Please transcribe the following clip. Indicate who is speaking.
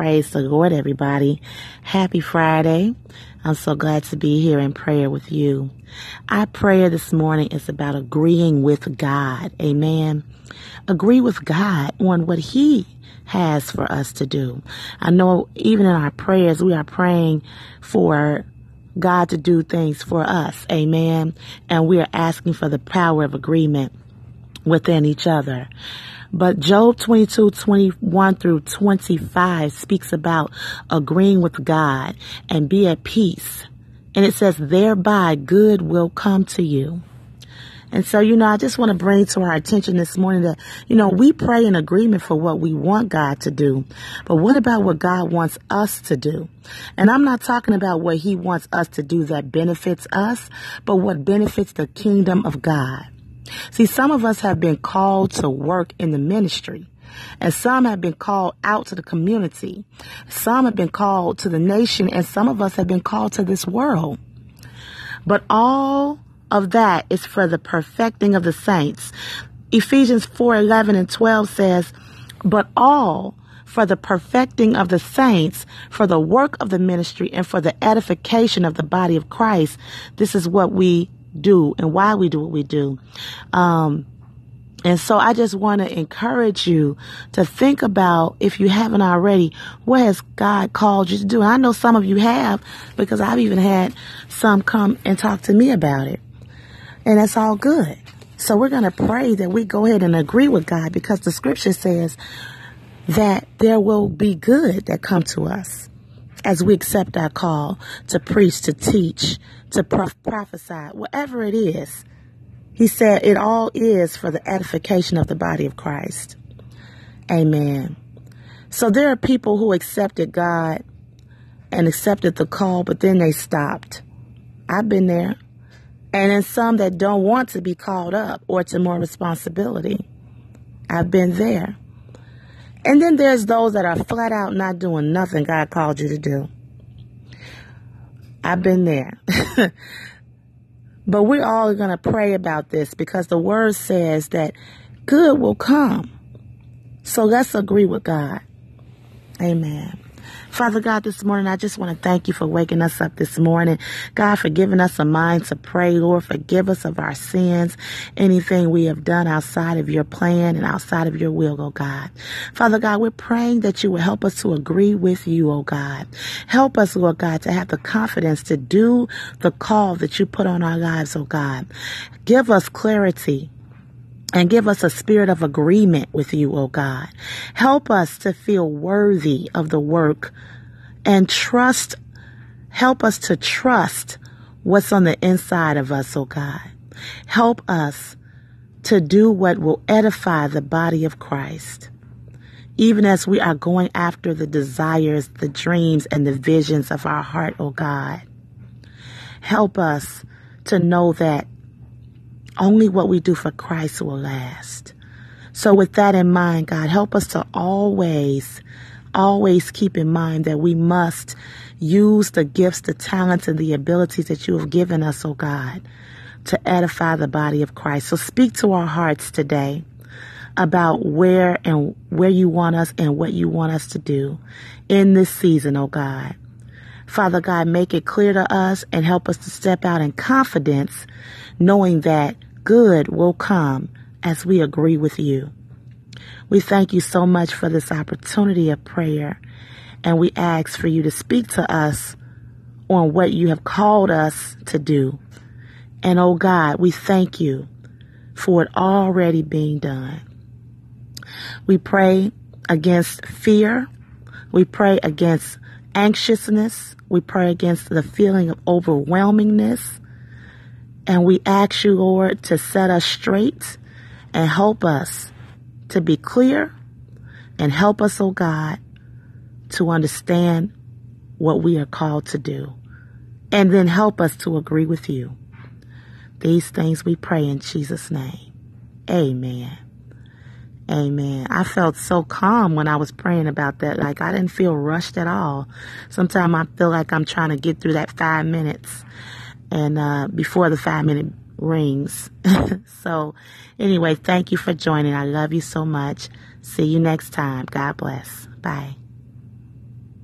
Speaker 1: Praise the Lord, everybody. Happy Friday. I'm so glad to be here in prayer with you. Our prayer this morning is about agreeing with God. Amen. Agree with God on what He has for us to do. I know even in our prayers, we are praying for God to do things for us. Amen. And we are asking for the power of agreement within each other. But Job 22, 21 through 25 speaks about agreeing with God and be at peace. And it says, thereby good will come to you. And so, you know, I just want to bring to our attention this morning that, you know, we pray in agreement for what we want God to do. But what about what God wants us to do? And I'm not talking about what he wants us to do that benefits us, but what benefits the kingdom of God. See, some of us have been called to work in the ministry. And some have been called out to the community. Some have been called to the nation, and some of us have been called to this world. But all of that is for the perfecting of the saints. Ephesians 4 11 and 12 says, But all for the perfecting of the saints, for the work of the ministry, and for the edification of the body of Christ. This is what we do and why we do what we do. Um, and so I just want to encourage you to think about, if you haven't already, what has God called you to do? And I know some of you have because I've even had some come and talk to me about it. And that's all good. So we're going to pray that we go ahead and agree with God because the scripture says that there will be good that come to us as we accept our call to preach, to teach, to prophesy, whatever it is. He said it all is for the edification of the body of Christ. Amen. So there are people who accepted God and accepted the call, but then they stopped. I've been there. And then some that don't want to be called up or to more responsibility. I've been there. And then there's those that are flat out not doing nothing God called you to do. I've been there. but we're all going to pray about this because the word says that good will come. So let's agree with God. Amen. Father God, this morning, I just want to thank you for waking us up this morning. God, for giving us a mind to pray. Lord, forgive us of our sins, anything we have done outside of your plan and outside of your will, oh God. Father God, we're praying that you will help us to agree with you, oh God. Help us, Lord God, to have the confidence to do the call that you put on our lives, oh God. Give us clarity and give us a spirit of agreement with you, O God. Help us to feel worthy of the work and trust, help us to trust what's on the inside of us, O God. Help us to do what will edify the body of Christ. Even as we are going after the desires, the dreams, and the visions of our heart, O God. Help us to know that only what we do for Christ will last. So, with that in mind, God, help us to always, always keep in mind that we must use the gifts, the talents, and the abilities that you have given us, oh God, to edify the body of Christ. So, speak to our hearts today about where and where you want us and what you want us to do in this season, oh God. Father God, make it clear to us and help us to step out in confidence, knowing that good will come as we agree with you. We thank you so much for this opportunity of prayer, and we ask for you to speak to us on what you have called us to do. And oh God, we thank you for it already being done. We pray against fear. We pray against anxiousness. We pray against the feeling of overwhelmingness. And we ask you, Lord, to set us straight and help us to be clear and help us, oh God, to understand what we are called to do. And then help us to agree with you. These things we pray in Jesus' name. Amen. Amen. I felt so calm when I was praying about that. Like I didn't feel rushed at all. Sometimes I feel like I'm trying to get through that five minutes and uh, before the five minute rings. so anyway, thank you for joining. I love you so much. See you next time. God bless. Bye.